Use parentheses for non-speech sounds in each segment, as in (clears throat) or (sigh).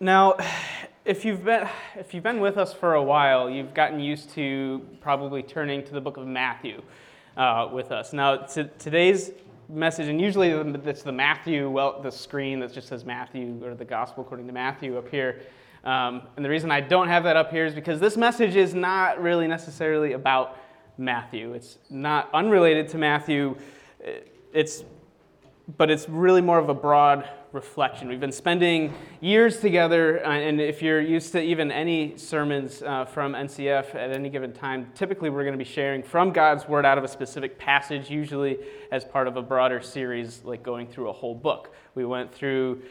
Now, if you've been if you've been with us for a while, you've gotten used to probably turning to the book of Matthew uh, with us. Now, t- today's message, and usually it's the Matthew, well, the screen that just says Matthew or the Gospel according to Matthew up here. Um, and the reason I don't have that up here is because this message is not really necessarily about Matthew. It's not unrelated to Matthew. It's, but it's really more of a broad reflection. We've been spending years together, uh, and if you're used to even any sermons uh, from NCF at any given time, typically we're going to be sharing from God's Word out of a specific passage, usually as part of a broader series, like going through a whole book. We went through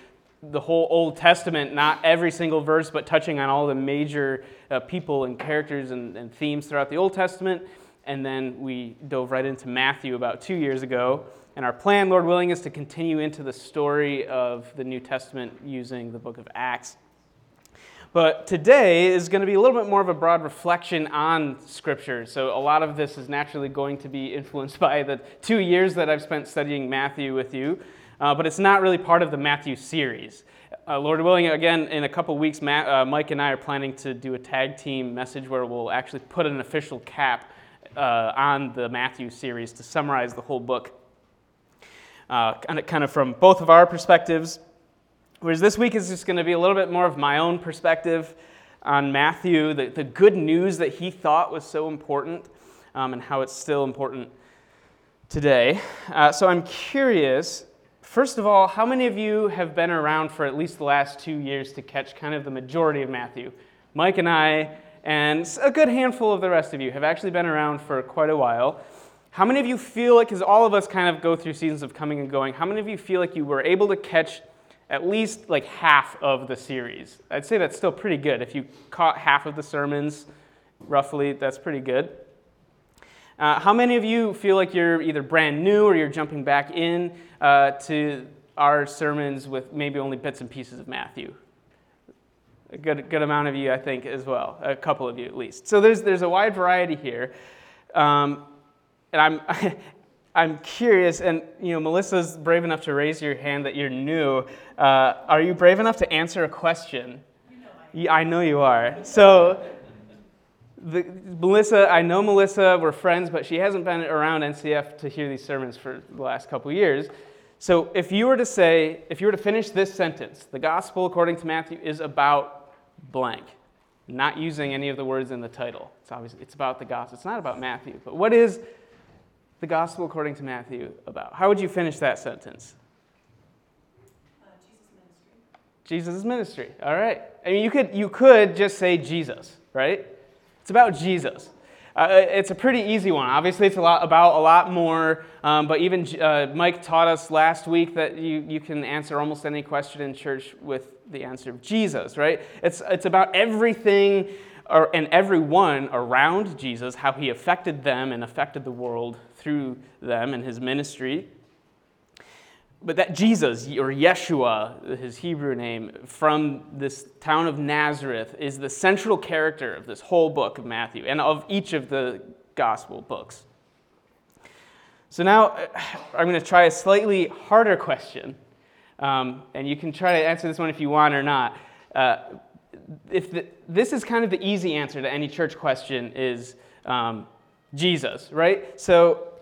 the whole Old Testament, not every single verse, but touching on all the major uh, people and characters and, and themes throughout the Old Testament. And then we dove right into Matthew about two years ago. And our plan, Lord willing, is to continue into the story of the New Testament using the book of Acts. But today is going to be a little bit more of a broad reflection on Scripture. So a lot of this is naturally going to be influenced (laughs) by the two years that I've spent studying Matthew with you. Uh, but it's not really part of the Matthew series. Uh, Lord willing, again, in a couple weeks, Matt, uh, Mike and I are planning to do a tag team message where we'll actually put an official cap uh, on the Matthew series to summarize the whole book, uh, kind, of, from both of our perspectives. Whereas this week is just going to be a little bit more of my own perspective on Matthew, the, the good news that he thought was so important, um, and how it's still important today. Uh, so I'm curious, first of all, how many of you have been around for at least the last two years to catch kind of the majority of Matthew? Mike and I and a good handful of the rest of you have actually been around for quite a while. How many of you feel like, because all of us kind of go through seasons of coming and going, how many of you feel like you were able to catch at least like half of the series? I'd say that's still pretty good. If you caught half of the sermons, roughly, that's pretty good. Uh, how many of you feel like you're either brand new or you're jumping back in uh, to our sermons with maybe only bits and pieces of Matthew? a good, good amount of you, I think, as well, a couple of you at least. So there's, there's a wide variety here. Um, and I'm, (laughs) I'm curious, and you know, Melissa's brave enough to raise your hand that you're new. Uh, are you brave enough to answer a question? You know I, I know you are. So, the, Melissa, I know Melissa, we're friends, but she hasn't been around NCF to hear these sermons for the last couple years. So, if you were to say, if you were to finish this sentence, the gospel according to Matthew is about blank, not using any of the words in the title. It's obviously it's about the gospel. It's not about Matthew. But what is the gospel according to Matthew about? How would you finish that sentence? Uh, Jesus' ministry. Jesus' ministry. All right. I mean, you could you could just say Jesus, right? It's about Jesus. Uh, it's a pretty easy one. Obviously, it's a lot about a lot more. Um, but even uh, Mike taught us last week that you, you can answer almost any question in church with the answer of Jesus, right? It's, it's about everything or, and everyone around Jesus, how he affected them and affected the world through them and his ministry. But that Jesus, or Yeshua, his Hebrew name, from this town of Nazareth, is the central character of this whole book of Matthew and of each of the gospel books. So now I'm going to try a slightly harder question um, and you can try to answer this one if you want or not. Uh, if the, this is kind of the easy answer to any church question is um, Jesus, right? So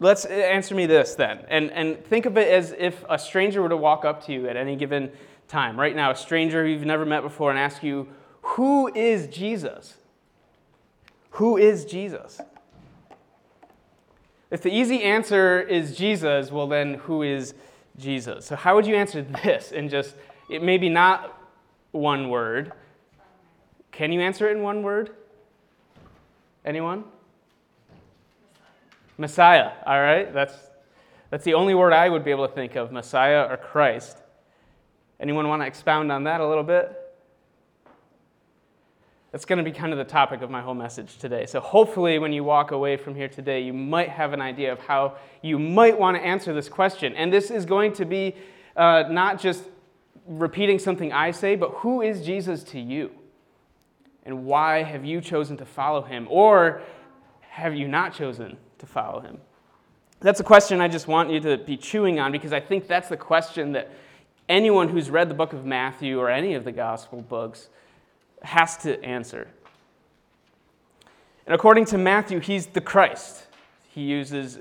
let's uh, answer me this then. And, and think of it as if a stranger were to walk up to you at any given time. Right now, a stranger you've never met before and ask you, Who is Jesus? Who is Jesus? If the easy answer is Jesus, well, then who is Jesus. So, how would you answer this in just, it may be not one word. Can you answer it in one word? Anyone? Messiah. All right. That's, that's the only word I would be able to think of Messiah or Christ. Anyone want to expound on that a little bit? That's going to be kind of the topic of my whole message today. So, hopefully, when you walk away from here today, you might have an idea of how you might want to answer this question. And this is going to be uh, not just repeating something I say, but who is Jesus to you? And why have you chosen to follow him? Or have you not chosen to follow him? That's a question I just want you to be chewing on because I think that's the question that anyone who's read the book of Matthew or any of the gospel books has to answer. And according to Matthew, he's the Christ. He uses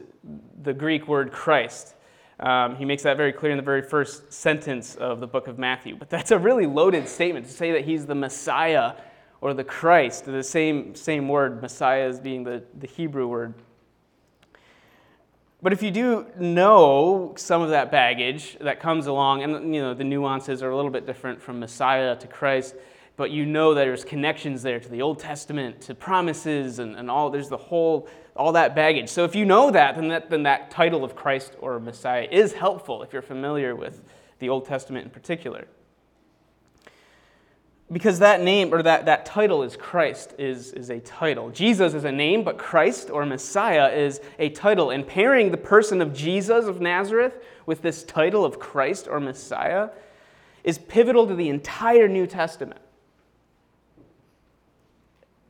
the Greek word Christ. Um, he makes that very clear in the very first sentence of the book of Matthew. But that's a really loaded statement to say that he's the Messiah or the Christ, the same, same word, Messiah is being the, the Hebrew word. But if you do know some of that baggage that comes along, and you know the nuances are a little bit different from Messiah to Christ, but you know that there's connections there to the Old Testament, to promises, and, and all there's the whole all that baggage. So if you know that, then that then that title of Christ or Messiah is helpful if you're familiar with the Old Testament in particular because that name or that, that title is Christ is, is a title. Jesus is a name, but Christ or Messiah is a title. And pairing the person of Jesus of Nazareth with this title of Christ or Messiah is pivotal to the entire New Testament.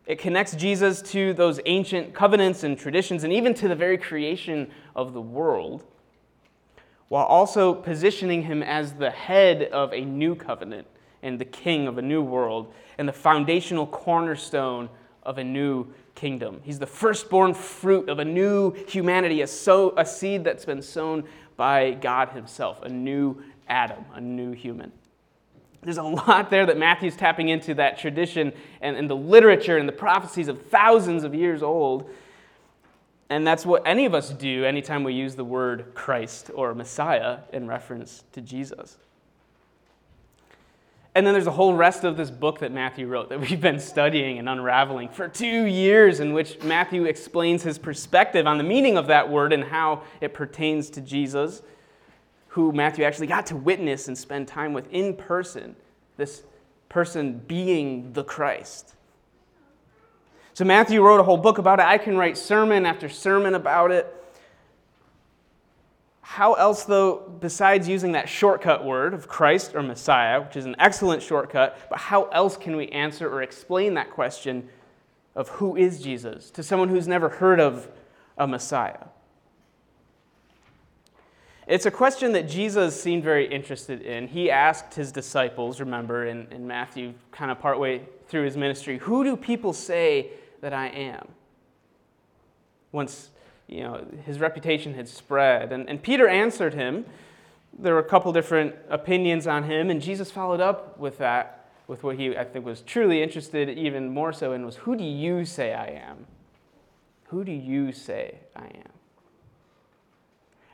It connects Jesus to those ancient covenants and traditions and even to the very creation of the world, while also positioning him as the head of a new covenant and the king of a new world and the foundational cornerstone of a new kingdom. He's the firstborn fruit of a new humanity, a, sow, a seed that's been sown by God Himself, a new Adam, a new human. There's a lot there that Matthew's tapping into that tradition and, and the literature and the prophecies of thousands of years old. And that's what any of us do anytime we use the word Christ or Messiah in reference to Jesus. And then there's a whole rest of this book that Matthew wrote that (laughs) we've been studying and unraveling for two years, in which Matthew explains his perspective on the meaning of that word and how it pertains to Jesus, who Matthew actually got to witness and spend time with in person, this person being the Christ. So Matthew wrote a whole book about it. I can write sermon after sermon about it. How else, though, besides using that shortcut word of Christ or Messiah, which is an excellent shortcut, but how else can we answer or explain that question of who is Jesus to someone who's never heard of a Messiah? It's a question that Jesus seemed very interested in. He asked his disciples, remember, in, in Matthew, kind of partway through his ministry, Who do people say that I am? Once you know, his reputation had spread. And, and Peter answered him. There were a couple different opinions on him, and Jesus followed up with that, with what he, I think, was truly interested even more so in was, Who do you say I am? Who do you say I am?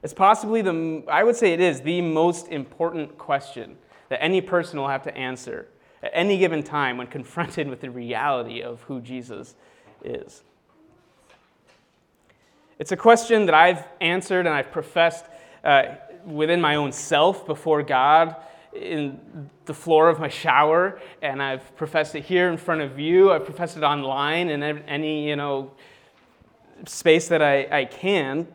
It's possibly the, I would say it is the most important question that any person will have to answer at any given time when (laughs) confronted with the reality of who Jesus is. It's a question that I've answered and I've professed uh, within my own self before God in the floor of my shower, and I've professed it here in front of you. I've professed it online in any you know space that I, I can.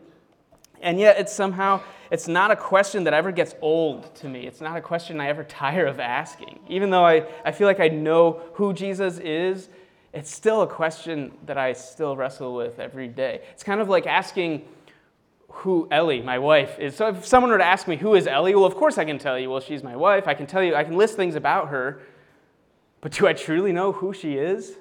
And yet, it's somehow it's not a question that ever gets old to me. It's not a question I ever tire of asking. Even though I, I feel like I know who Jesus is it's still a question that I still wrestle with every day. It's kind of like asking who Ellie, my wife, is. So if someone were to ask me, who is Ellie? Well, of course I can tell you, well, she's my wife. I can tell you, I can list things about her. But do I truly know who she is?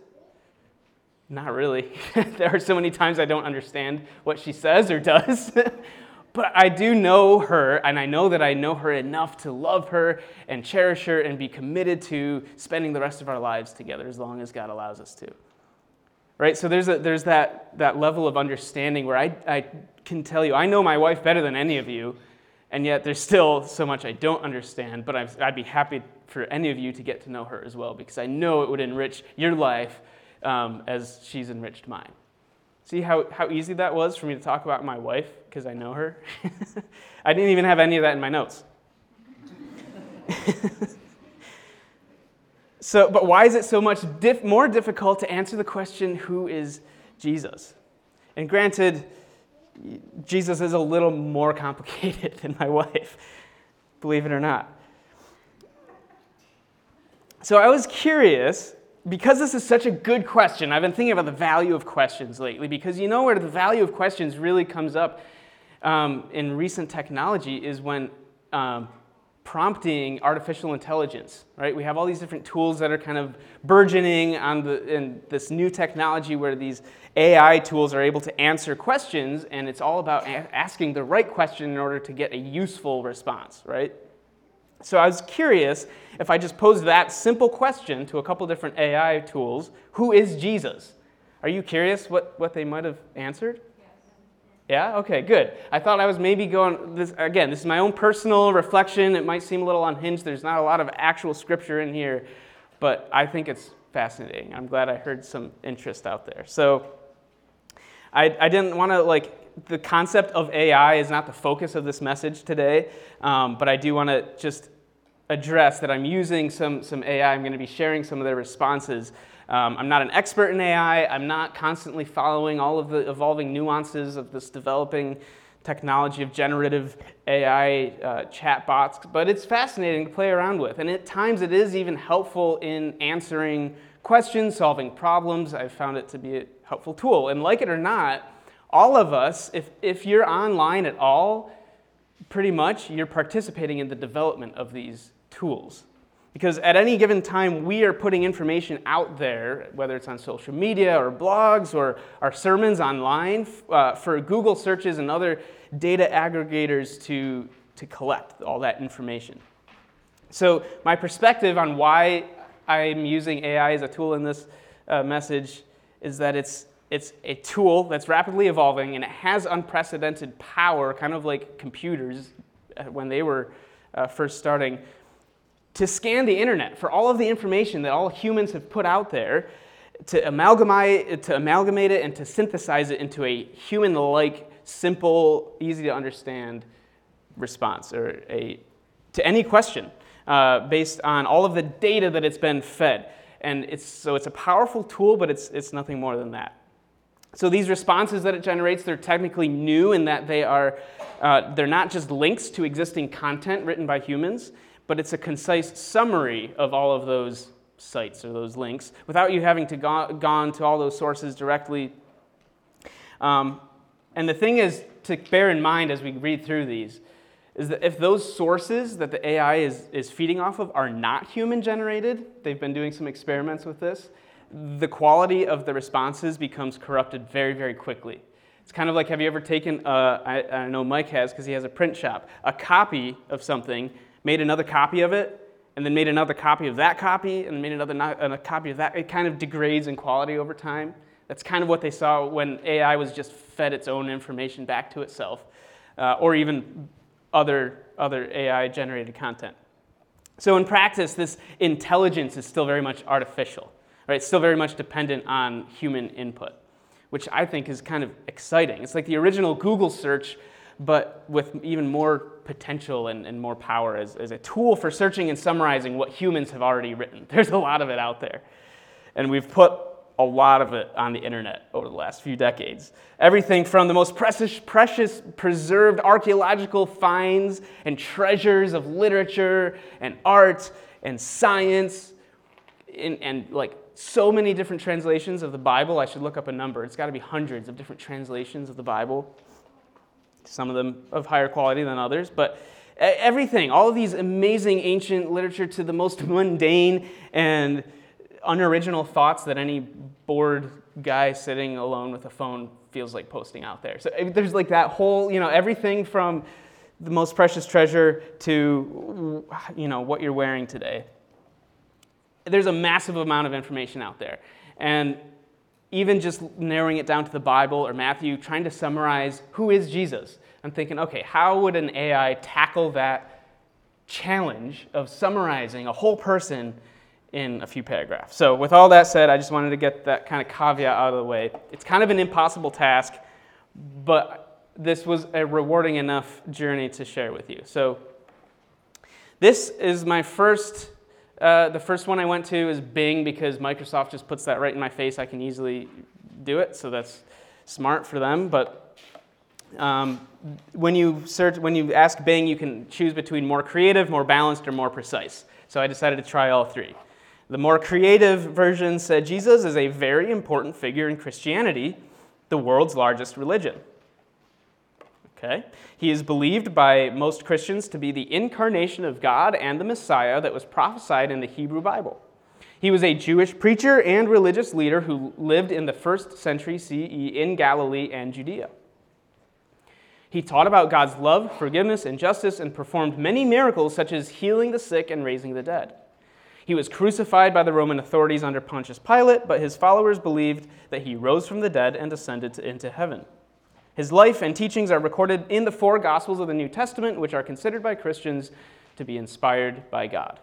Not really. (laughs) there are so many times I don't understand what she says or does. (laughs) But I do know her, and I know that I know her enough to love her and cherish her and be committed to spending the rest of our lives together as long as God allows us to. Right? So there's, a, there's that, that level of understanding where I, I can tell you, I know my wife better than any of you, and yet there's still so much I don't understand, but I'd, I'd be happy for any of you to get to know her as well because I know it would enrich your life um, as she's enriched mine. See how, how easy that was for me to talk about my wife because I know her? (laughs) I didn't even have any of that in my notes. (laughs) so, but why is it so much more difficult to answer the question, who is Jesus? And granted, Jesus is a little more (laughs) complicated than my wife, believe it or not. So I was curious because this is such a good question, I've been thinking about the value of questions lately because you know where the value of questions really comes up um, in recent technology is when um, prompting artificial intelligence, right? We have all these different tools that are kind of burgeoning on the, in this new technology where these AI tools are able to answer questions, and it's all about a- asking the right question in order to get a useful response, right? So I was curious if I just posed that simple question to a couple different AI tools who is Jesus? Are you curious what, what they might have answered? Yeah? Okay, good. I thought I was maybe going, this, again, this is my own personal reflection. It might seem a little unhinged. There's not a lot of actual scripture in here, but I think it's fascinating. I'm glad I heard some interest out there. So I, I didn't want to, like, the concept of AI is not the focus of this message today, um, but I do want to just address that I'm using some, some AI. I'm going to be sharing some of their responses um, I'm not an expert in AI. I'm not constantly following all of the evolving nuances of this developing technology of generative AI uh, chatbots, but it's fascinating to play around with. And at times it is even helpful in answering questions, solving problems. I've found it to be a helpful tool. And like it or not, all of us, if, if you're online at all, pretty much you're participating in the development of these tools. Because at any given time, we are putting information out there, whether it's on social media or blogs or our sermons online, uh, for Google searches and other data aggregators to, to collect all that information. So, my perspective on why I'm using AI as a tool in this uh, message is that it's, it's a tool that's rapidly evolving and it has unprecedented power, kind of like computers uh, when they were uh, first starting to scan the internet for all of the information that all humans have put out there, to amalgamate, to amalgamate it and to synthesize it into a human like, simple, easy to understand response or a, to any question uh, based on all of the data that it's been fed. And it's, so it's a powerful tool, but it's, it's nothing more than that. So these responses that it generates, they're technically new in that they are, uh, they're not just links to existing content written by humans but it's a concise summary of all of those sites or those links without you having to go gone to all those sources directly. Um, and the thing is to bear in mind as we read through these is that if those sources that the AI is, is feeding off of are not human generated, they've been doing some experiments with this, the quality of the responses becomes corrupted very, very quickly. It's kind of like have you ever taken, a, I, I know Mike has because he has a print shop, a copy of something made another copy of it, and then made another copy of that copy, and made another a copy of that. It kind of degrades in quality over time. That's kind of what they saw when AI was just fed its own information back to itself, uh, or even other, other AI generated content. So, in practice, this intelligence is still very much artificial, right? It's still very much dependent on human input, which I think is kind of exciting. It's like the original Google search but with even more potential and, and more power as, as a tool for searching and summarizing what humans have already written. (laughs) There's a lot of it out there. And we've put a lot of it on the internet over the last few decades. Everything from the most precious, precious preserved archaeological finds and treasures of literature and art and science and, and like so many different translations of the Bible. I should look up a number. It's got to be hundreds of different translations of the Bible some of them of higher quality than others, but everything, all of these amazing ancient literature to the most (laughs) mundane and unoriginal thoughts that any bored guy sitting alone with a phone feels like posting out there. So eh, there's like that whole, you know, everything from the most precious treasure to, you know, what you're wearing today. There's a massive amount of information out there. And even just narrowing it down to the Bible or Matthew, trying to summarize who is Jesus. I'm thinking, okay, how would an AI tackle that challenge of summarizing a whole person in a few paragraphs? So, with all that said, I just wanted to get that kind of caveat out of the way. It's kind of an impossible task, but this was a rewarding enough journey to share with you. So, this is my first uh, the first one I went to is Bing because Microsoft just puts that right in my face. I can easily do it, so that's smart for them. But um, when you search, when you ask Bing, you can choose between more creative, more balanced, or more precise. So I decided to try all three. The more creative version said Jesus is a very important figure in Christianity, the world's largest religion. Okay? He is believed by most Christians to be the incarnation of God and the Messiah that was prophesied in the Hebrew Bible. He was a Jewish preacher and religious leader who lived in the first century CE in Galilee and Judea. He taught about God's love, forgiveness, and justice and performed many miracles, such as healing the sick and raising the dead. He was crucified by the Roman authorities under Pontius Pilate, but his followers believed that he rose from the dead and ascended into heaven. His life and teachings are recorded in the four Gospels of the New Testament, which are considered by Christians to be inspired by God.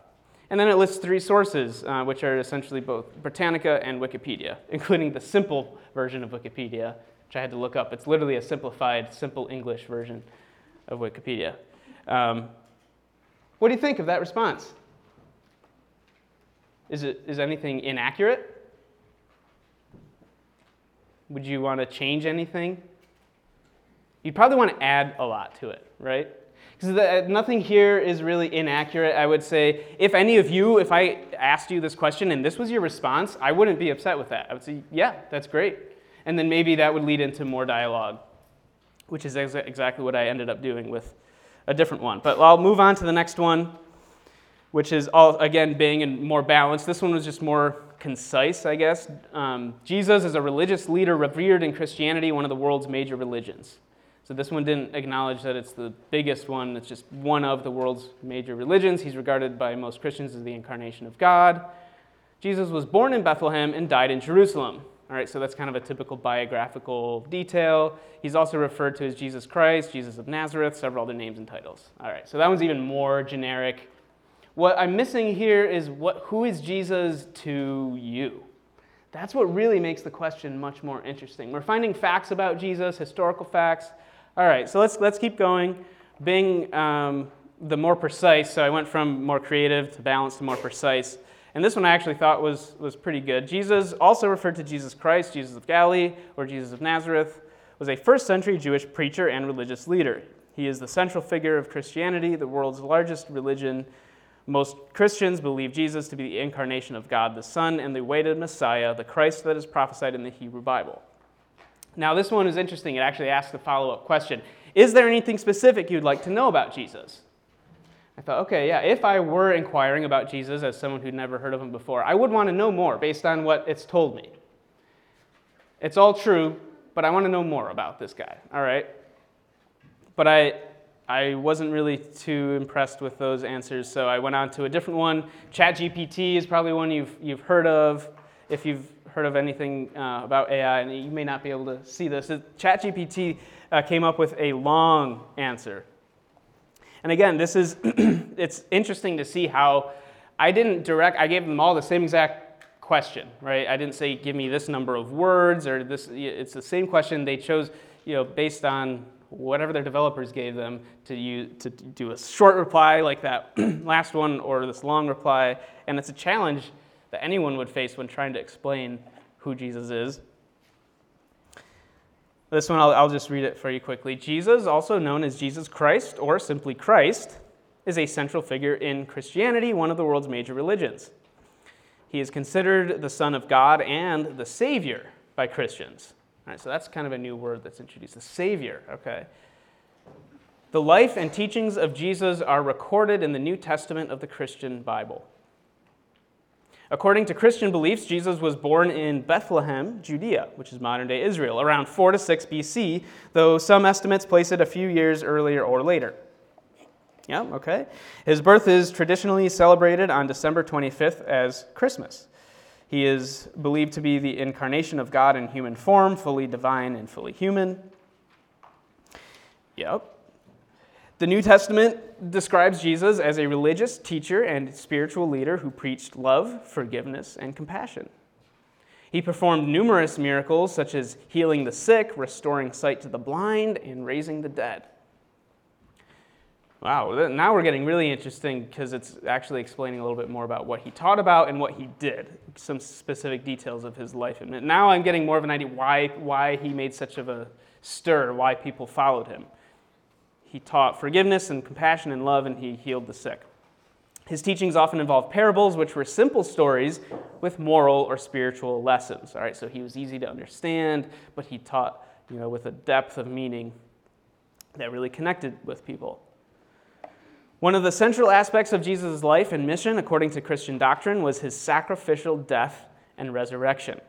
And then it lists three sources, uh, which are essentially both Britannica and Wikipedia, (laughs) including the simple version of Wikipedia, which I had to look up. It's literally a simplified, simple English version of Wikipedia. Um, what do you think of that response? Is, it, is anything inaccurate? Would you want to change anything? You'd probably want to add a lot to it, right? Because nothing here is really inaccurate. I would say, if any of you, if I asked you this question and this was your response, I wouldn't be upset with that. I would say, yeah, that's great. And then maybe that would lead into more dialogue, which is ex- exactly what I ended up doing with a different one. But I'll move on to the next one, which is all, again Bing in more balanced. This one was just more concise, I guess. Um, Jesus is a religious leader revered in Christianity, one of the world's major religions. So this one didn't acknowledge that it's the biggest one. It's just one of the world's major religions. He's regarded by most Christians as the incarnation of God. Jesus was born in Bethlehem and died in Jerusalem. All right, so that's kind of a typical biographical detail. He's also referred to as Jesus Christ, Jesus of Nazareth, several other names and titles. All right, so that one's even more generic. What I'm missing here is what, who is Jesus to you? That's what really makes the question much more interesting. We're finding facts about Jesus, historical facts. All right, so let's, let's keep going. Bing um, the more precise, so I went from more creative to balanced to more precise. And this one I actually thought was, was pretty good. Jesus, also referred to Jesus Christ, Jesus of Galilee, or Jesus of Nazareth, was a first century Jewish preacher and religious leader. He is the central figure of Christianity, the world's largest religion. Most Christians believe Jesus to be the incarnation of God the Son and the awaited Messiah, the Christ that is prophesied in the Hebrew Bible. Now, this one is interesting. It actually asks a follow up question Is there anything specific you'd like to know about Jesus? I thought, okay, yeah, if I were inquiring about Jesus as someone who'd never heard of him before, I would want to know more based on what it's told me. It's all true, but I want to know more about this guy, all right? But I, I wasn't really too impressed with those answers, so I went on to a different one. ChatGPT is probably one you've, you've heard of if you've heard of anything uh, about AI, and you may not be able to see this. ChatGPT uh, came up with a long answer and again, this is, (clears throat) it's interesting to see how I didn't direct, I gave them all the same exact question, right? I didn't say, give me this number of words or this, it's the same question. They chose, you know, based on whatever their developers gave them to, use, to do a short reply like that (clears throat) last one or this long reply. And it's a challenge that anyone would face when trying to explain who Jesus is. This one, I'll, I'll just read it for you quickly. Jesus, also known as Jesus Christ or simply Christ, is a central figure in Christianity, one of the world's major religions. He is considered the Son of God and the Savior by Christians. All right, so that's kind of a new word that's introduced the Savior, okay? The life and teachings of Jesus are recorded in the New Testament of the Christian Bible. According to Christian beliefs, Jesus was born in Bethlehem, Judea, which is modern day Israel, around 4 to 6 BC, though some estimates place it a few years earlier or later. Yeah, okay. His birth is traditionally celebrated on December 25th as Christmas. He is believed to be the incarnation of God in human form, fully divine and fully human. Yep. The New Testament describes Jesus as a religious teacher and spiritual leader who preached love, forgiveness, and compassion. He performed numerous miracles, such as healing the sick, restoring sight to the blind, and raising the dead. Wow, now we're getting really interesting because it's actually explaining a little bit more about what he taught about and what he did, some specific details of his life. And now I'm getting more of an idea why, why he made such of a stir, why people followed him. He taught forgiveness and compassion and love, and he healed the sick. His teachings often involved parables, which were simple stories with moral or spiritual lessons. All right, so he was easy to understand, but he taught, you know, with a depth of meaning. that really connected with people. One of the central aspects of Jesus' life and mission, according to Christian doctrine, was his sacrificial death and resurrection.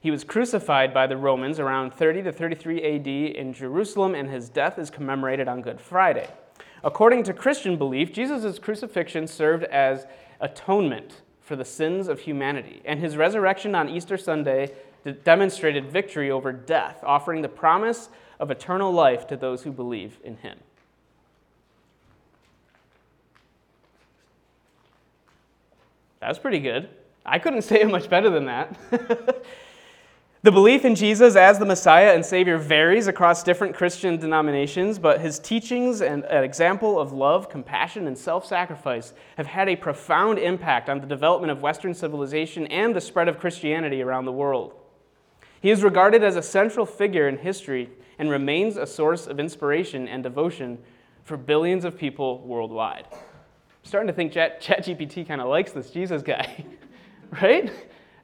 He was crucified by the Romans around 30 to 33 AD in Jerusalem, and his death is commemorated on Good Friday. According to Christian belief, Jesus' crucifixion served as atonement for the sins of humanity, and his resurrection on Easter Sunday demonstrated victory over death, offering the promise of eternal life to those who believe in him. That was pretty good. I couldn't (laughs) say it much better than that. (laughs) the belief in Jesus as the Messiah and Savior varies across different Christian denominations, but his teachings and an example of love, compassion, and self sacrifice have had a profound impact on the development of Western civilization and the spread of Christianity around the world. He is regarded as a central figure in history and remains a source of inspiration and devotion for billions of people worldwide starting to think Chat, ChatGPT kind of likes this Jesus guy, (laughs) right?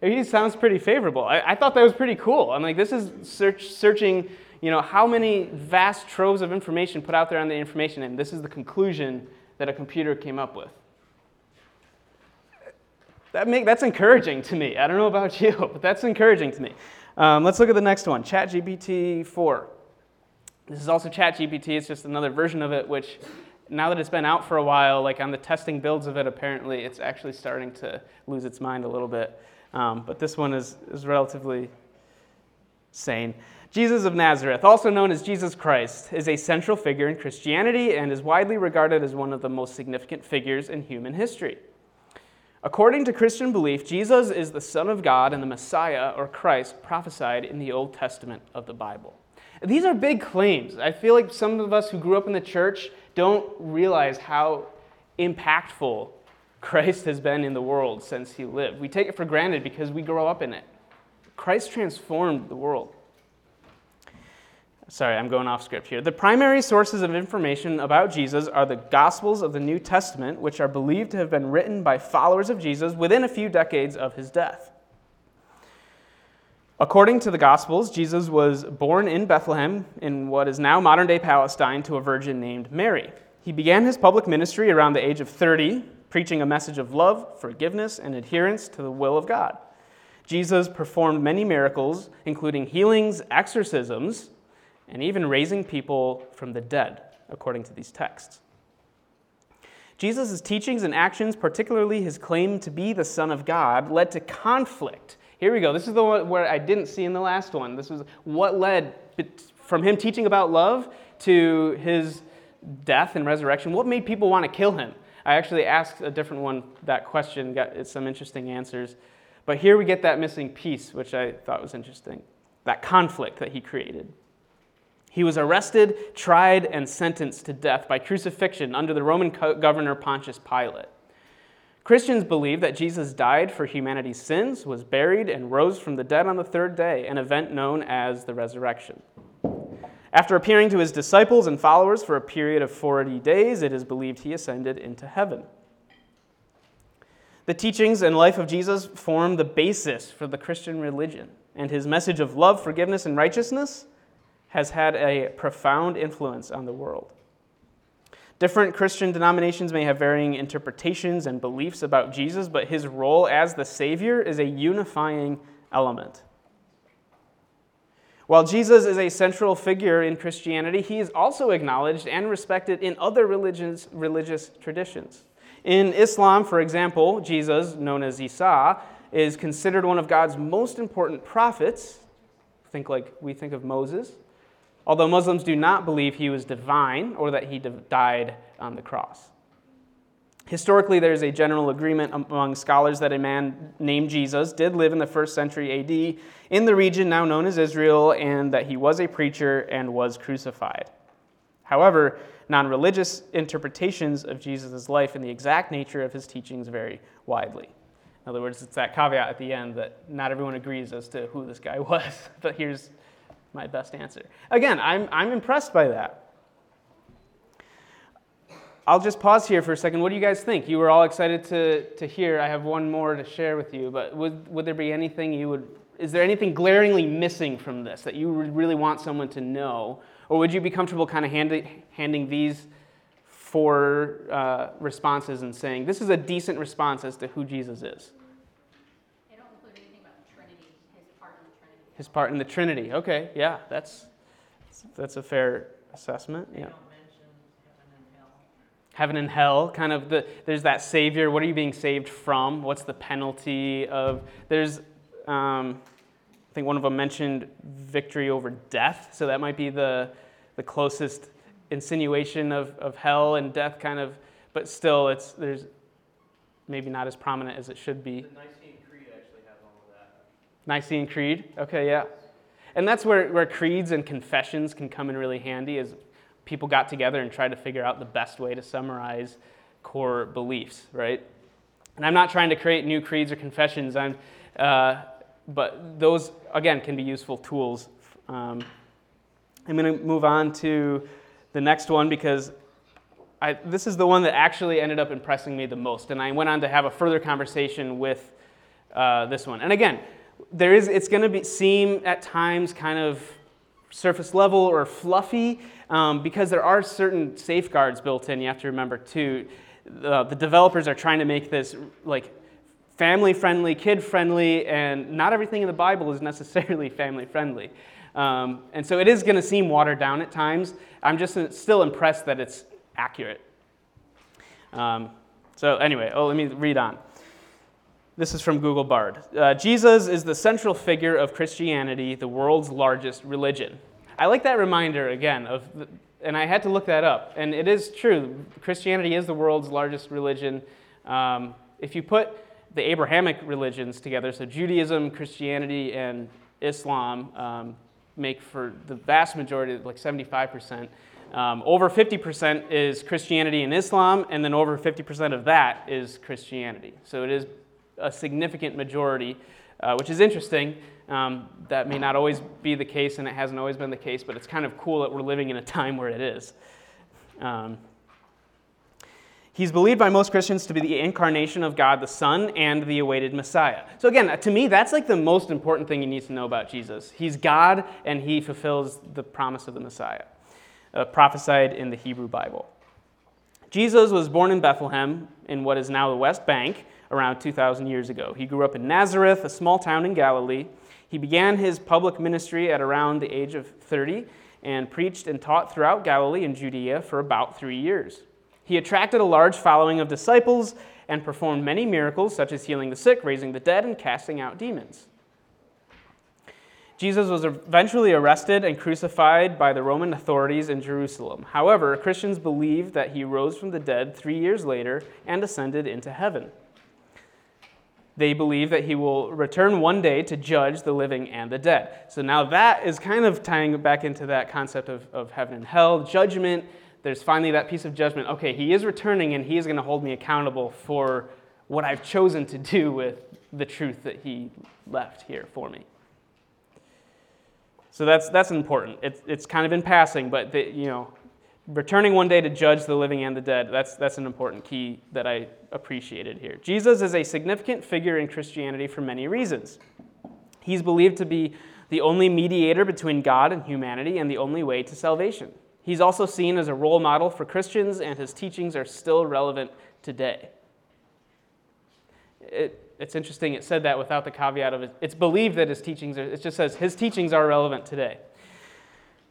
He sounds pretty favorable. I, I, thought that was pretty cool. I'm like, this is search, searching, you know, how many vast troves of information put out there on the information, and this is the conclusion that a computer came up with. That make, that's encouraging to me. I don't know about (laughs) you, but that's encouraging to me. Um, let's look at the next one, ChatGPT 4. This is also ChatGPT. It's just another version of it, which now that it's been out for a while, like on the testing builds of it, apparently it's actually starting to lose its mind a little bit. Um, but this one is, is relatively sane. Jesus of Nazareth, also known as Jesus Christ, is a central figure in Christianity and is widely regarded as one of the most significant figures in human history. According to Christian belief, Jesus is the Son of God and the Messiah or Christ prophesied in the Old Testament of the Bible. These are big claims. I feel like some of us who grew up in the church don't realize how impactful Christ has been in the world since he lived. We take it for granted because we grow up in it. Christ transformed the world. Sorry, I'm going off script here. The primary sources of information about Jesus are the Gospels of the New Testament, which are believed to have been written by followers of Jesus within a few decades of his death. According to the Gospels, Jesus was born in Bethlehem in what is now modern day Palestine to a virgin named Mary. He began his public ministry around the age of 30, preaching a message of love, forgiveness, and adherence to the will of God. Jesus performed many miracles, including healings, exorcisms, and even raising people from the dead, according to these texts. Jesus' teachings and actions, particularly his claim to be the Son of God, led to conflict here we go. This is the one where I didn't see in the last one. This was what led from him teaching about love to his death and resurrection. What made people want to kill him? I actually asked a different one that question, got some interesting answers. But here we get that missing piece, which I thought was interesting that conflict that he created. He was arrested, tried, and sentenced to death by crucifixion under the Roman governor Pontius Pilate. Christians believe that Jesus died for humanity's sins, was buried, and rose from the dead on the third day, an event known as the resurrection. After appearing to his disciples and followers for a period of 40 days, it is believed he ascended into heaven. The teachings and life of Jesus form the basis for the Christian religion, and his message of love, forgiveness, and righteousness has had a profound influence on the world. Different Christian denominations may have varying interpretations and beliefs about Jesus, but his role as the Savior is a unifying element. While Jesus is a central figure in Christianity, he is also acknowledged and respected in other religions, religious traditions. In Islam, for example, Jesus, known as Isa, is considered one of God's most important prophets. Think like we think of Moses although Muslims do not believe he was divine or that he died on the cross. Historically, there is a general agreement among scholars that a man named Jesus did live in the first century AD in the region now known as Israel and that he was a preacher and was crucified. However, non religious interpretations of Jesus' life and the exact nature of his teachings vary widely. In other words, it's that caveat at the end that not everyone agrees as to who this guy (laughs) was, but here's my best answer. Again, I'm, I'm impressed by that. I'll just pause here for a second. What do you guys think? You were all excited to, to hear. I have one more to share with you, but would, would there be anything you would, is there anything glaringly missing from this that you really want someone to know? Or would you be comfortable kind of handing, handing these four uh, responses and saying, this is a decent response as to who Jesus is? They don't include anything about the Trinity, his part in the Trinity. His part in the Trinity. Okay, yeah, that's, that's a fair assessment. Yeah. don't mention heaven and hell. Heaven and hell kind of the there's that savior what are you being saved from what's the penalty of there's um, i think one of them mentioned victory over death so that might be the the closest insinuation of, of hell and death kind of but still it's there's maybe not as prominent as it should be The Nicene Creed actually has all of that. Nicene Creed. Okay, yeah. And that's where, where creeds and confessions can come in really handy as people got together and tried to figure out the best way to summarize core beliefs, right? And I'm not trying to create new creeds or confessions, I'm, uh, but those, again, can be useful tools. Um, I'm going to move on to the next one because I, this is the one that actually ended up impressing me the most. And I went on to have a further conversation with uh, this one. And again, there is, it's going to seem at times kind of surface level or fluffy um, because there are certain safeguards built in. You have to remember too. The, the developers are trying to make this like family friendly, kid friendly, and not everything in the Bible is (laughs) necessarily family friendly. Um, and so it is going to seem watered down at times. I'm just still impressed that it's accurate. Um, so, anyway, oh, let me read on. This is from Google Bard. Uh, Jesus is the central figure of Christianity, the world's largest religion. I like that reminder again of, the, and I had to look that up. And it is true. Christianity is the world's largest religion. Um, if you put the Abrahamic religions together, so Judaism, Christianity, and Islam, um, make for the vast majority, like 75%. Um, over 50% is Christianity and Islam, and then over 50% of that is Christianity. So it is a significant majority, uh, which is interesting. Um, that may not always be the case, and it hasn't always been the case, but it's kind of cool that we're living in a time where it is. Um, He's believed by most Christians to be the incarnation of God the Son and the awaited Messiah. So, again, to me, that's like the most important thing you need to know about Jesus. He's God and he fulfills the promise of the Messiah, uh, prophesied in the Hebrew Bible. Jesus was born in Bethlehem in what is now the West Bank around 2,000 years ago. He grew up in Nazareth, a small town in Galilee. He began his public ministry at around the age of 30 and preached and taught throughout Galilee and Judea for about three years. He attracted a large following of disciples and performed many miracles, such as healing the sick, raising the dead, and casting out demons. Jesus was eventually arrested and crucified by the Roman authorities in Jerusalem. However, Christians believe that he rose from the dead three years later and ascended into heaven. They believe that he will return one day to judge the living and the dead. So now that is kind of tying back into that concept of, of heaven and hell, judgment. There's finally that piece of judgment. Okay, he is returning and he is going to hold me accountable for what I've chosen to do with the truth that he left here for me. So that's, that's important. It's, it's kind of in passing, but the, you know, returning one day to judge the living and the dead, that's, that's an important key that I appreciated here. Jesus is a significant figure in Christianity for many reasons. He's believed to be the only mediator between God and humanity and the only way to salvation. He's also seen as a role model for Christians, and his teachings are still relevant today. It, it's interesting, it said that without the caveat of it. It's believed that his teachings are, it just says his teachings are relevant today.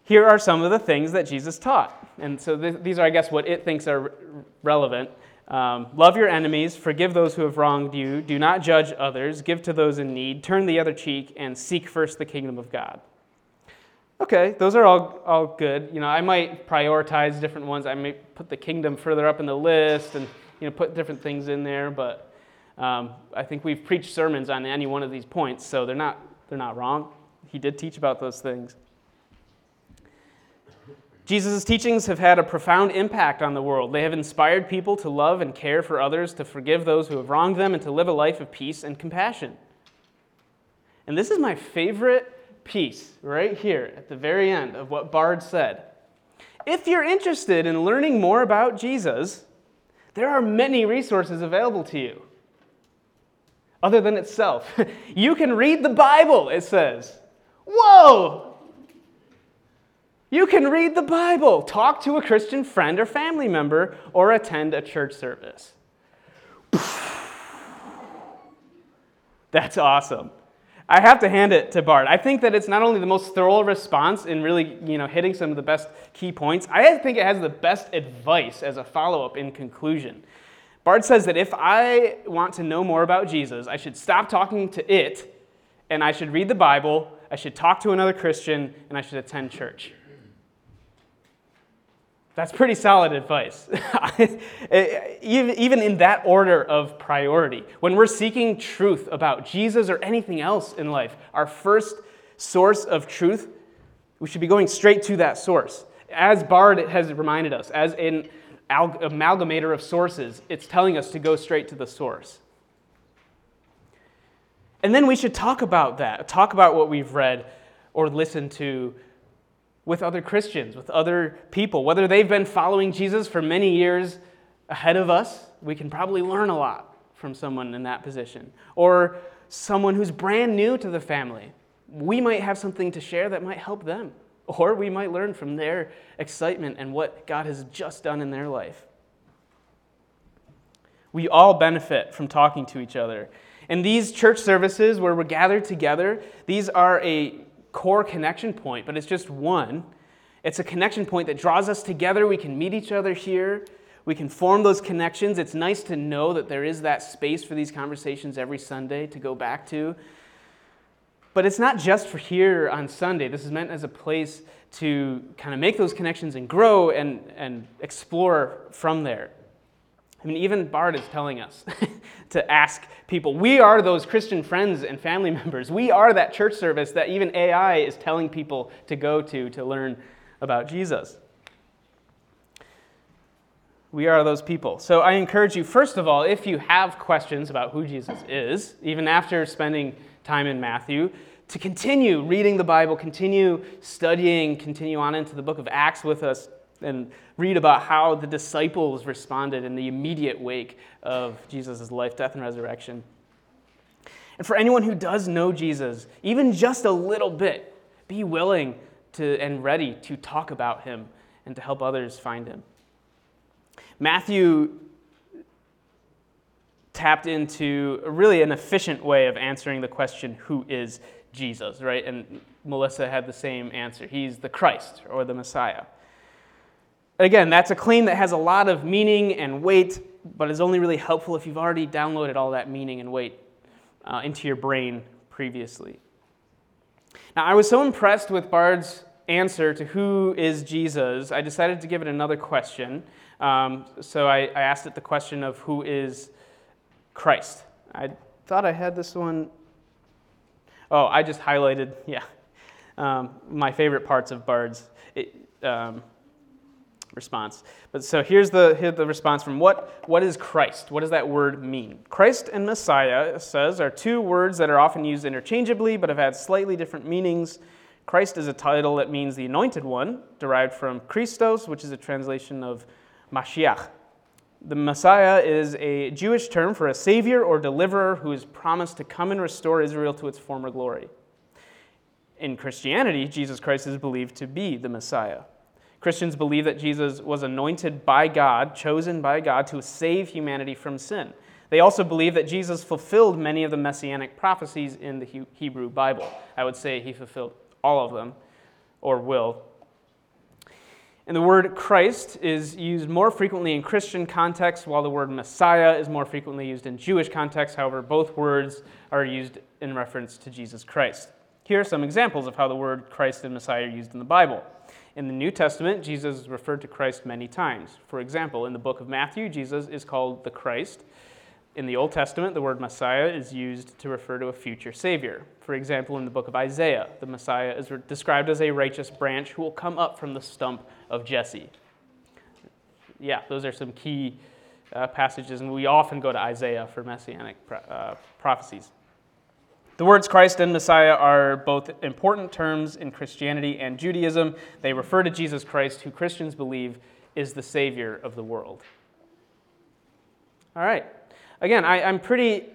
Here are some of the things that Jesus taught. And so th- these are, I guess, what it thinks are re- relevant. Um, love your enemies, forgive those who have wronged you, do not judge others, give to those in need, turn the other cheek, and seek first the kingdom of God. Okay, those are all, all good. You know, I might prioritize different ones. I may put the kingdom further up in the list and you know put different things in there, but um, I think we've preached sermons on any one of these points, so they're not they're not wrong. He did teach about those things. Jesus' teachings have had a profound impact on the world. They have inspired people to love and care for others, to forgive those who have wronged them, and to live a life of peace and compassion. And this is my favorite piece right here at the very end of what Bard said. If you're interested in learning more about Jesus, there are many resources available to you. Other than itself, (laughs) you can read the Bible, it says. Whoa! You can read the Bible, talk to a Christian friend or family member, or attend a church service. (sighs) That's awesome. I have to hand it to Bard. I think that it's not only the most thorough response in really, you know, hitting some of the best key points, I think it has the best advice as a follow-up in conclusion. Bard says that if I want to know more about Jesus, I should stop talking to it and I should read the Bible, I should talk to another Christian, and I should attend church. That's pretty solid advice. (laughs) Even in that order of priority. When we're seeking truth about Jesus or anything else in life, our first source of truth, we should be going straight to that source. As Bard has reminded us, as an amalgamator of sources, it's telling us to go straight to the source. And then we should talk about that, talk about what we've read or listened to with other Christians, with other people. Whether they've been following Jesus for many years ahead of us, we can probably learn a lot from someone in that position. Or someone who's brand new to the family. We might have something to share that might help them. Or we might learn from their excitement and what God has just done in their life. We all benefit from talking to each other. And these church services where we're gathered together, these are a core connection point, but it's just one. It's a connection point that draws us together. We can meet each other here. We can form those connections. It's nice to know that there is that space for these conversations every Sunday to go back to. But it's not just for here on Sunday. This is meant as a place to kind of make those connections and grow and, and explore from there. I mean, even Bard is telling us (laughs) to ask people. We are those Christian friends and family (laughs) members. We are that church service that even AI is telling people to go to to learn about Jesus. We are those people. So I encourage you, first of all, if you have questions about who Jesus is, even after spending time in Matthew, to continue reading the Bible, continue studying, continue on into the book of Acts with us and read about how the disciples responded in the immediate wake of Jesus' life, death, and resurrection. And for anyone who does know Jesus, even just a little bit, be willing to and ready to talk about him and to help others find him. Matthew tapped into really an efficient way of answering the question, who is Jesus, right? And Melissa had the same answer. He's the Christ or the Messiah. Again, that's a claim that has a lot of meaning and weight, but is only really helpful if you've already downloaded all that meaning and weight uh, into your brain previously. Now, I was so impressed with Bard's answer to who is Jesus, I decided to give it another question. Um, so I, I asked it the question of who is Christ. I thought I had this one. Oh, I just highlighted, (laughs) yeah, um, my favorite parts of Bard's. It, um, response. But so here's the, here's the response from what, what is Christ? What does that word mean? Christ and Messiah, says, are two words that are often used interchangeably but have had slightly different meanings. Christ is a title that means the anointed one, derived from Christos, which is a translation of Mashiach. The Messiah is a Jewish term for a savior or deliverer who is promised to come and restore Israel to its former glory. In Christianity, Jesus Christ is believed to be the Messiah. Christians believe that Jesus was anointed by God, chosen by God to save humanity from sin. They also believe that Jesus fulfilled many of the messianic prophecies in the Hebrew Bible. I would say he fulfilled all of them, or will. And the word Christ is used more frequently in Christian context, while the word Messiah is more frequently used in Jewish context. However, both words are used in reference to Jesus Christ. Here are some examples of how the word Christ and Messiah are used in the Bible. In the New Testament, Jesus is referred to Christ many times. For example, in the book of Matthew, Jesus is called the Christ. In the Old Testament, the word Messiah is used to refer to a future Savior. For example, in the book of Isaiah, the Messiah is described as a righteous branch who will come up from the stump of Jesse. Yeah, those are some key uh, passages, and we often go to Isaiah for messianic uh, prophecies. The words Christ and Messiah are both important terms in Christianity and Judaism. They refer to Jesus Christ, who Christians believe is the Savior of the world. All right. Again, I, am pretty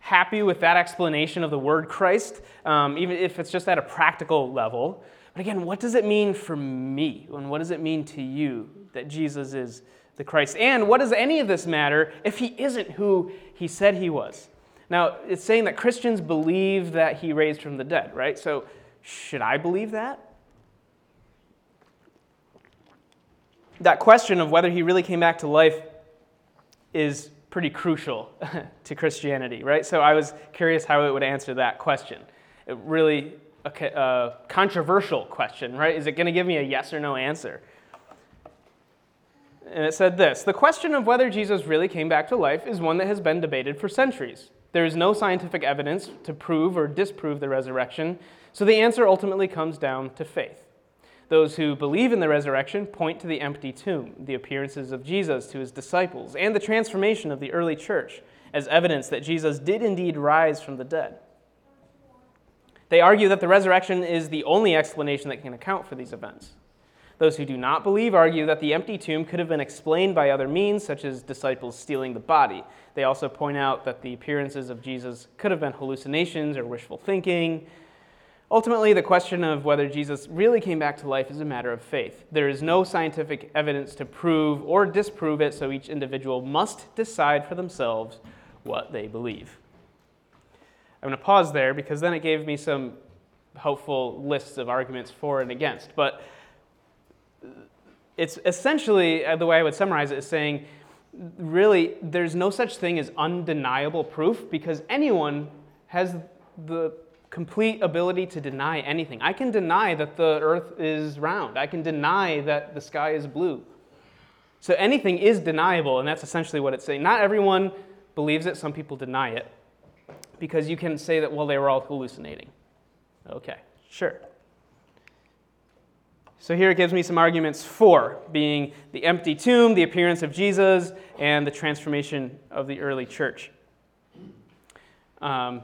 happy with that explanation of the word Christ, um, even if it's just at a practical level. But again, what does it mean for me? And what does it mean to you that Jesus is the Christ? And what does any of this matter if he isn't who he said he was? Now, it's saying that Christians believe that he raised from the dead, right? So, should I believe that? That question of whether he really came back to life is pretty crucial (laughs) to Christianity, right? So, I was curious how it would answer that question. It really a, a uh, controversial question, right? Is it going to give me a yes or no answer? And it said this The question of whether Jesus really came back to life is one that has been debated for centuries. There is no scientific evidence to prove or disprove the resurrection, so the answer ultimately comes down to faith. Those who believe in the resurrection point to the empty tomb, the appearances of Jesus to his disciples, and the transformation of the early church as evidence that Jesus did indeed rise from the dead. They argue that the resurrection is the only explanation that can account for these events. Those who do not believe argue that the empty tomb could have been explained by other means, such as disciples stealing the body. They also point out that the appearances of Jesus could have been hallucinations or wishful thinking. Ultimately, the question of whether Jesus really came back to life is a matter of faith. There is no scientific evidence to prove or disprove it, so each individual must decide for themselves what they believe. I'm going to pause there because then it gave me some helpful lists of arguments for and against. But it's essentially uh, the way I would summarize it is saying, really, there's no such thing as undeniable proof because anyone has the complete ability to deny anything. I can deny that the earth is round, I can deny that the sky is blue. So anything is deniable, and that's essentially what it's saying. Not everyone believes it, some people deny it because you can say that, well, they were all hallucinating. Okay, sure. So here it gives me some arguments for being the empty tomb, the appearance of Jesus, and the transformation of the early church. Um,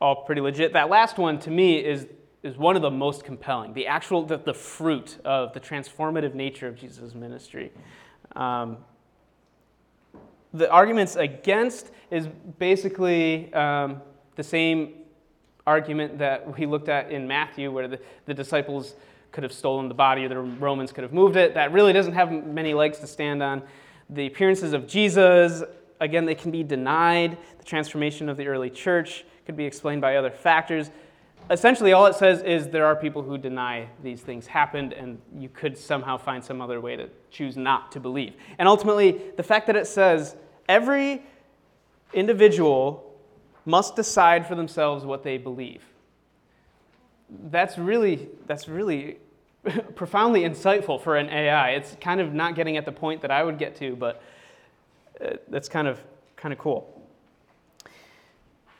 all pretty legit. That last one to me is, is one of the most compelling. The actual, the, the fruit of the transformative nature of Jesus' ministry. Um, the arguments against is basically um, the same argument that we looked at in Matthew, where the, the disciples could have stolen the body or the Romans could have moved it. That really doesn't have many legs to stand on. The appearances of Jesus, again, they can be denied. The transformation of the early church could be explained by other factors. Essentially, all it says is there are people who deny these things happened, and you could somehow find some other way to choose not to believe. And ultimately, the fact that it says every individual must decide for themselves what they believe. That's really, that's really profoundly insightful for an AI. It's kind of not getting at the point that I would get to, but uh, that's kind of, kind of cool.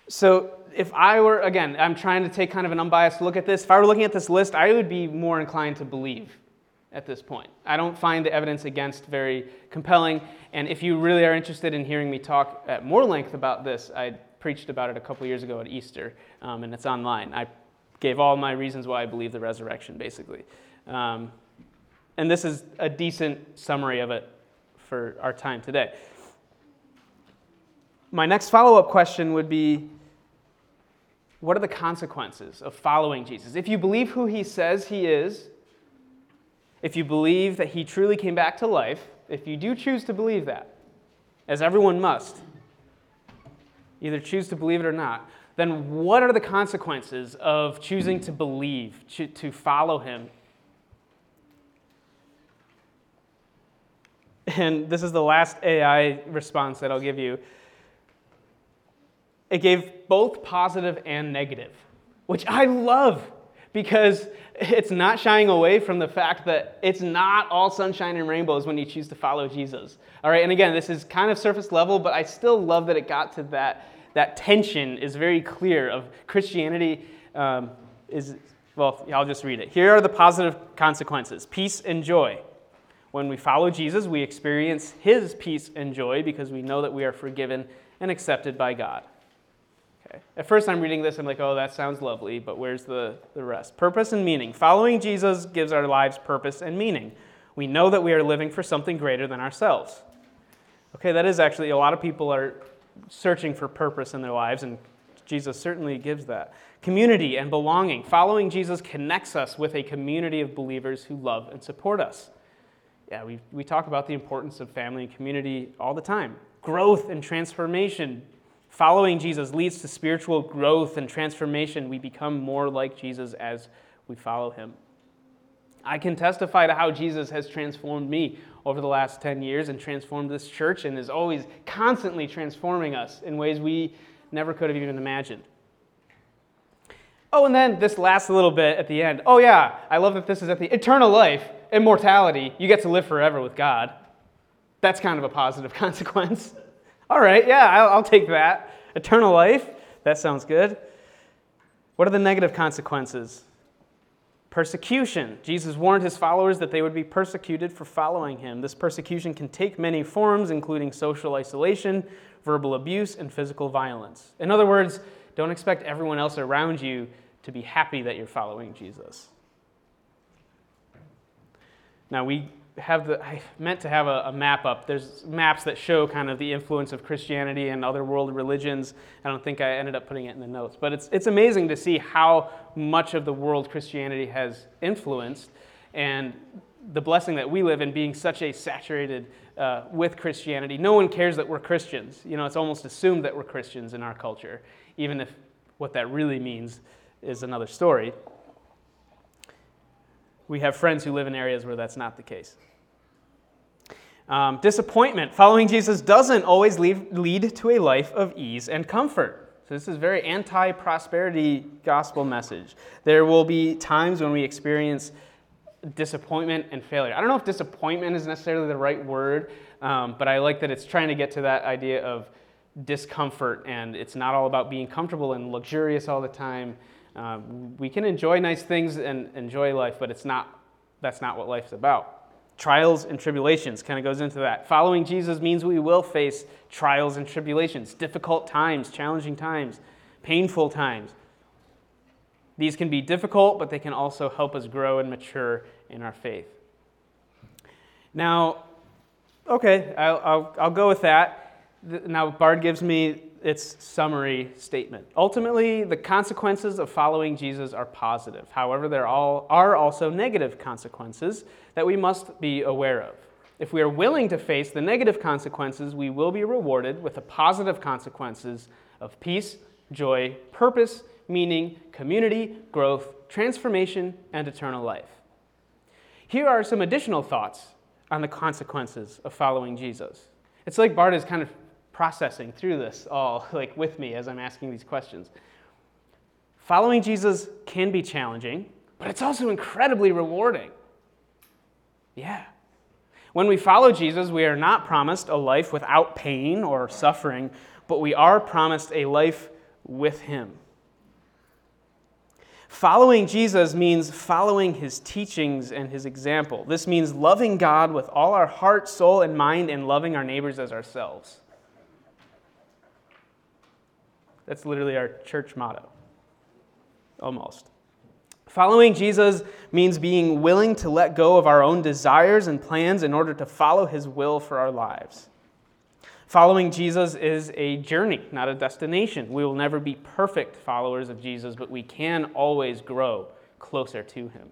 So if I were, again, I'm trying to take kind of an unbiased look at this. If I were looking at this list, I would be more inclined to believe at this point. I don't find the evidence against very compelling. And if you really are interested in hearing me talk at more length about this, I preached about it a couple years ago at Easter, um, and it's online. I gave all my reasons why I believe the resurrection, basically. Um, and this is a decent summary of it for our time today. My next follow up question would be what are the consequences of following Jesus? If you believe who he says he is, if you believe that he truly came back to life, if you do choose to believe that, as everyone must, either choose to believe it or not, then what are the consequences of choosing to believe, to, to follow him? And this is the last AI response that I'll give you. It gave both positive and negative, which I love because it's not shying away from the fact that it's not all sunshine and rainbows when you choose to follow Jesus. All right, and again, this is kind of surface level, but I still love that it got to that. That tension is very clear of Christianity um, is, well, I'll just read it. Here are the positive consequences peace and joy. When we follow Jesus, we experience his peace and joy because we know that we are forgiven and accepted by God. Okay. At first, I'm reading this, I'm like, oh, that sounds lovely, but where's the, the rest? Purpose and meaning. Following Jesus gives our lives purpose and meaning. We know that we are living for something greater than ourselves. Okay, that is actually, a lot of people are searching for purpose in their lives and Jesus certainly gives that. Community and belonging. Following Jesus connects us with a community of believers who love and support us. Yeah, we, we talk about the importance of family and community all the time. Growth and transformation. Following Jesus leads to spiritual growth and transformation. We become more like Jesus as we follow him. I can testify to how Jesus has transformed me over the last 10 years and transformed this church and is always constantly transforming us in ways we never could have even imagined. Oh, and then this last little bit at the end. Oh, yeah, I love that this is at the eternal life, immortality. You get to live forever with God. That's kind of a positive (laughs) consequence. All right, yeah, I'll, I'll take that. Eternal life, that sounds good. What are the negative consequences? Persecution. Jesus warned his followers that they would be persecuted for following him. This persecution can take many forms, including social isolation, verbal abuse, and physical violence. In other words, don't expect everyone else around you to be happy that you're following Jesus. Now, we have the, I meant to have a, a, map up. There's maps that show kind of the influence of Christianity and other world religions. I don't think I ended up putting it in the notes, but it's, it's amazing to see how much of the world Christianity has influenced and the blessing that we live in being such a saturated uh, with Christianity. No one cares that we're Christians. You know, it's almost assumed that we're Christians in our culture, even if what that really means is another story. We have friends who live in areas where that's not the case. Um, disappointment. Following Jesus doesn't always lead, lead to a life of ease and comfort. So, this is very anti prosperity gospel message. There will be times when we experience disappointment and failure. I don't know if disappointment is necessarily the right word, um, but I like that it's trying to get to that idea of discomfort and it's not all about being comfortable and luxurious all the time. Uh, we can enjoy nice things and enjoy life, but it's not, that's not what life's about. Trials and tribulations kind of goes into that. Following Jesus means we will face trials and tribulations, difficult times, challenging times, painful times. These can be difficult, but they can also help us grow and mature in our faith. Now, okay, I'll, I'll, I'll go with that. Now, Bard gives me its summary statement. Ultimately, the consequences of following Jesus are positive. However, there are also negative consequences that we must be aware of. If we are willing to face the negative consequences, we will be rewarded with the positive consequences of peace, joy, purpose, meaning, community, growth, transformation, and eternal life. Here are some additional thoughts on the consequences of following Jesus. It's like Bard is kind of processing through this all (laughs) like with me as I'm asking these questions. Following Jesus can be challenging, but it's also incredibly rewarding. Yeah. When we follow Jesus, we are not promised a life without pain or suffering, but we are promised a life with Him. Following Jesus means following his teachings and his example. This means loving God with all our heart, soul, and mind, and loving our neighbors as ourselves. That's literally our church motto. Almost. Following Jesus means being willing to let go of our own desires and plans in order to follow his will for our lives. Following Jesus is a journey, not a destination. We will never be perfect followers of Jesus, but we can always grow closer to him.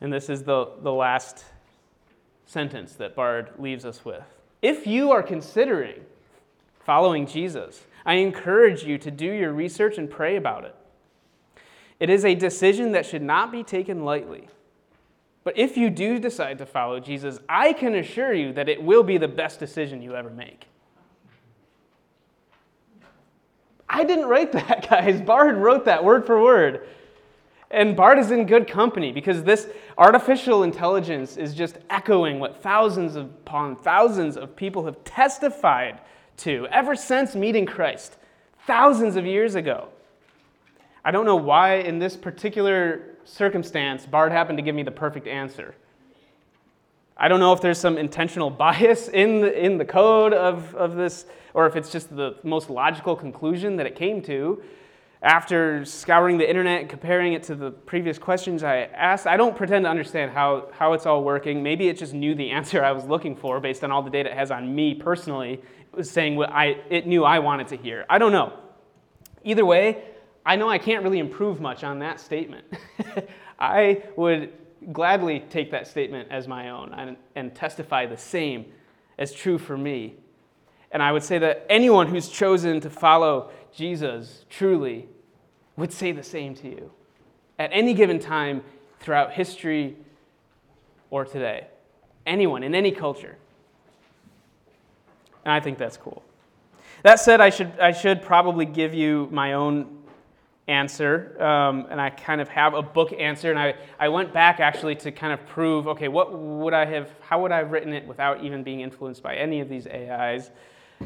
And this is the, the last sentence that Bard leaves us with. If you are considering following Jesus. I encourage you to do your research and pray about it. It is a decision that should not be taken lightly. But if you do decide to follow Jesus, I can assure you that it will be the best decision you ever make. I didn't write (laughs) that, guys. Bard wrote that word for word. And Bard is in good company because this artificial intelligence is just echoing what thousands upon thousands of people have testified to ever since meeting Christ thousands of years ago. I don't know why, in this particular circumstance, Bard happened to give me the perfect answer. I don't know if there's some intentional (laughs) bias in the, in the code of, of this, or if it's just the most logical conclusion that it came to. after scouring the internet and comparing it to the previous questions I asked, I don't pretend to understand how, how it's all working. Maybe it just knew the (laughs) answer I was looking for based on all the data it has on me personally. Was saying what I, it knew I wanted to hear. I don't know. Either way, I know I can't really improve much on that statement. (laughs) I would gladly take that statement as my own and, and testify the same as true for me. And I would say that anyone who's chosen to follow Jesus truly would say the same to you at any given time throughout history or today. Anyone in any culture. And I think that's cool. That said, I should, I should probably give you my own answer. Um, and I kind of have a book answer. And I, I went back actually to kind of prove okay, what would I have, how would I have written it without even being influenced by any of these AIs?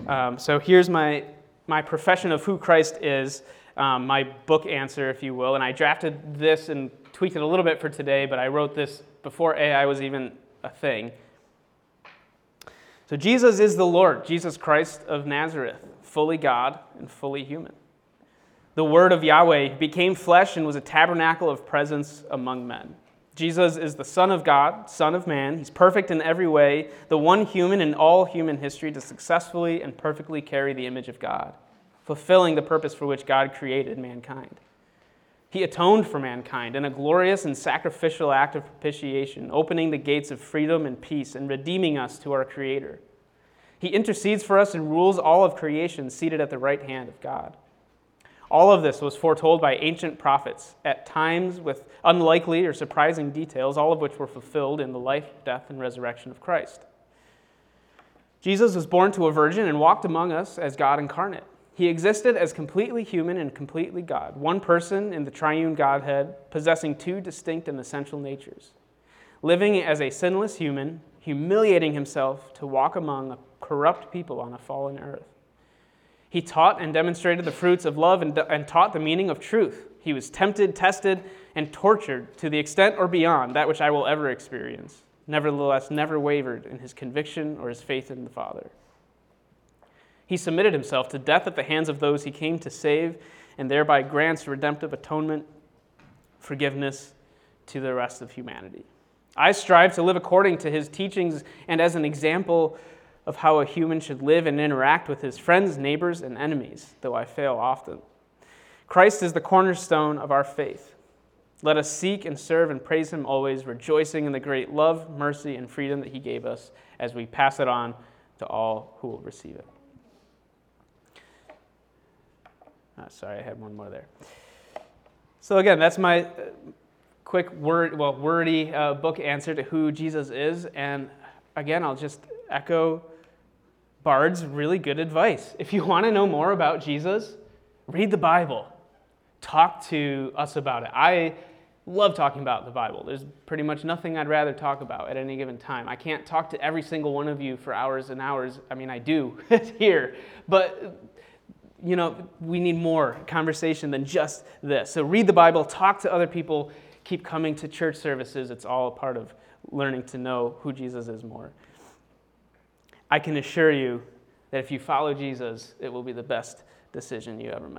Um, so here's my, my profession of who Christ is, um, my book answer, if you will. And I drafted this and tweaked it a little bit for today, but I wrote this before AI was even a thing. So Jesus is the Lord, Jesus Christ of Nazareth, fully God and fully human. The Word of Yahweh became flesh and was a tabernacle of presence among men. Jesus is the Son of God, Son of Man. He's perfect in every way, the one human in all human history to successfully and perfectly carry the image of God, fulfilling the purpose for which God created mankind. He atoned for mankind in a glorious and sacrificial act of propitiation, opening the gates of freedom and peace and redeeming us to our Creator. He intercedes for us and rules all of creation seated at the right hand of God. All of this was foretold by ancient prophets, at times with unlikely or surprising details, all of which were fulfilled in the life, death, and resurrection of Christ. Jesus was born to a virgin and walked among us as God incarnate. He existed as completely human and completely God, one person in the triune Godhead, possessing two distinct and essential natures. Living as a sinless human, humiliating himself to walk among a corrupt people on a fallen earth. He taught and demonstrated the fruits of love and, and, taught the meaning of truth. He was tempted, tested, and tortured to the extent or beyond that which I will ever experience. Nevertheless, never wavered in his conviction or his faith in the Father. He submitted himself to death at the hands of those he came to save, and thereby grants redemptive atonement, forgiveness to the rest of humanity. I strive to live according to his teachings and as an example of how a human should live and interact with his friends, neighbors, and enemies, though I fail often. Christ is the cornerstone of our faith. Let us seek and serve and praise him always, rejoicing in the great love, mercy, and freedom that he gave us as we pass it on to all who will receive it. Oh, sorry, I had one more there. So, again, that's my uh, quick word, well, wordy uh, book answer to who Jesus is. And again, I'll just echo Bard's really good advice. If you want to know more about Jesus, read the Bible. Talk to us about it. I love talking about the Bible. There's pretty much nothing I'd rather talk about at any given time. I can't talk to every single one of you for hours and hours. I mean, I do (laughs) here, but you know, we need more conversation than just this. So read the Bible, talk to other people, keep coming to church services. It's all a part of learning to know who Jesus is more. I can assure you that if you follow Jesus, it will be the best decision you ever make.